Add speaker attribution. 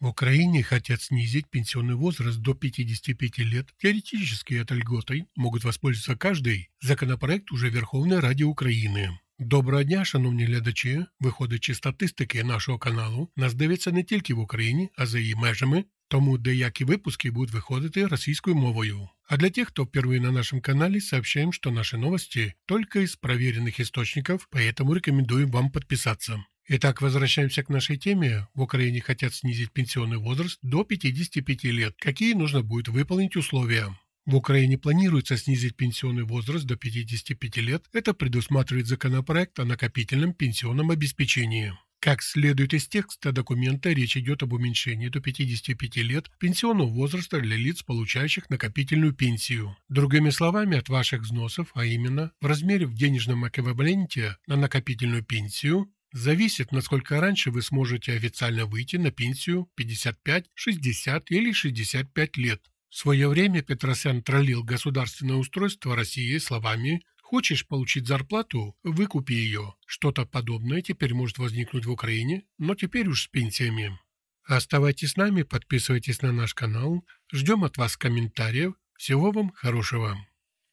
Speaker 1: В Украине хотят снизить пенсионный возраст до 55 лет. Теоретически этой льготой могут воспользоваться каждый. Законопроект уже Верховної Раді України. Доброго дня, шановні глядачі. Виходячи з статистики нашого каналу, нас дивиться не тільки в Україні, а за її межами, тому деякі випуски будуть виходити російською мовою. А для тех, кто впервые на нашем канале, сообщаем, что наши новости только из проверенных источников, поэтому рекомендуем вам подписаться. Итак, возвращаемся к нашей теме. В Украине хотят снизить пенсионный возраст до 55 лет. Какие нужно будет выполнить условия? В Украине планируется снизить пенсионный возраст до 55 лет. Это предусматривает законопроект о накопительном пенсионном обеспечении. Как следует из текста документа, речь идет об уменьшении до 55 лет пенсионного возраста для лиц, получающих накопительную пенсию. Другими словами, от ваших взносов, а именно в размере в денежном эквиваленте на накопительную пенсию, зависит, насколько раньше вы сможете официально выйти на пенсию 55, 60 или 65 лет. В свое время Петросян троллил государственное устройство России словами «Хочешь получить зарплату? Выкупи ее». Что-то подобное теперь может возникнуть в Украине, но теперь уж с пенсиями. Оставайтесь с нами, подписывайтесь на наш канал. Ждем от вас комментариев. Всего вам хорошего.